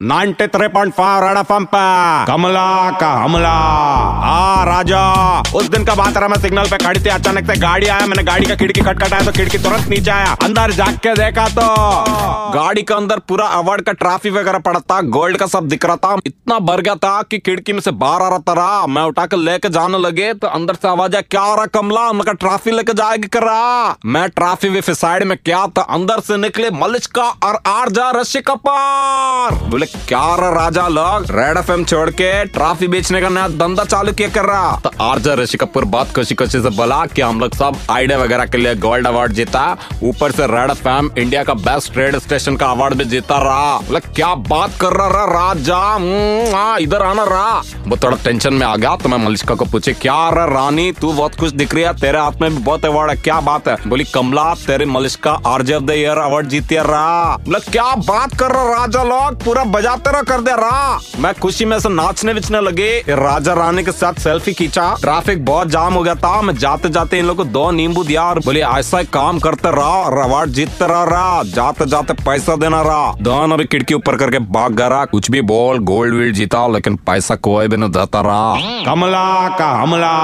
93.5 red FM पे। कमला का हमला। आ, राजा, उस दिन का बात रहा, मैं सिग्नल पे खड़ी थी, अचानक से गाड़ी आया, मैंने गाड़ी का खिड़की खटखटाया तो खिड़की तुरंत नीचे आया। अंदर जाग के देखा तो गाड़ी के अंदर पूरा अवार्ड का ट्रॉफी वगैरह पड़ा था, गोल्ड का सब दिख रहा था। इतना भर गया था कि खिड़की में से बाहर आ रहा था मैं उठा कर लेके जाने लगे तो अंदर से आवाज़ आया, क्या हो रहा कमला? उनका ट्रॉफी लेके जाएगी कर रहा? मैं ट्रॉफी वे साइड में क्या था अंदर से निकले मलिश का और आर जा रशी कपार बोले क्या रहा राजा लोग रेड एफएम छोड़ के ट्रॉफी बेचने का नया धंधा चालू किया कर रहा। तो आरजा ऋषि कपूर बहुत खुशी खुशी से बोला कि हम लोग सब आइडिया वगैरह के लिए गोल्ड अवार्ड जीता, ऊपर से रेड एफएम इंडिया का बेस्ट रेड स्टेशन का अवार्ड भी जीता रहा। मतलब क्या बात कर रहा राजा? इधर आना रहा वो थोड़ा टेंशन में आ गया तो मैं मलिश्का को पूछे, क्या रहा रानी, तू बहुत खुश दिख रही है, तेरे हाथ में भी बहुत अवार्ड है, क्या बात है? बोली, कमला, तेरे Malishka, RJ of the year award जीती रहा मतलब क्या बात कर रहा राजा लोग, पूरा बजाते रहा कर दे रहा मैं खुशी में से नाचने विचने लगे। राजा रानी के साथ सेल्फी खींचा। ट्रैफ़िक बहुत जाम हो गया था। मैं जाते जाते इन लोग को दो नींबू दिया और बोले ऐसा ही काम करते रहा और अवार्ड जीतते रहा रहा जाते जाते पैसा देना रहा दोनों भी खिड़की ऊपर करके भाग गया रहा कुछ भी बोल गोल्ड विल्ड जीता लेकिन पैसा कोई भी नहीं देता रहा कमला का हमला।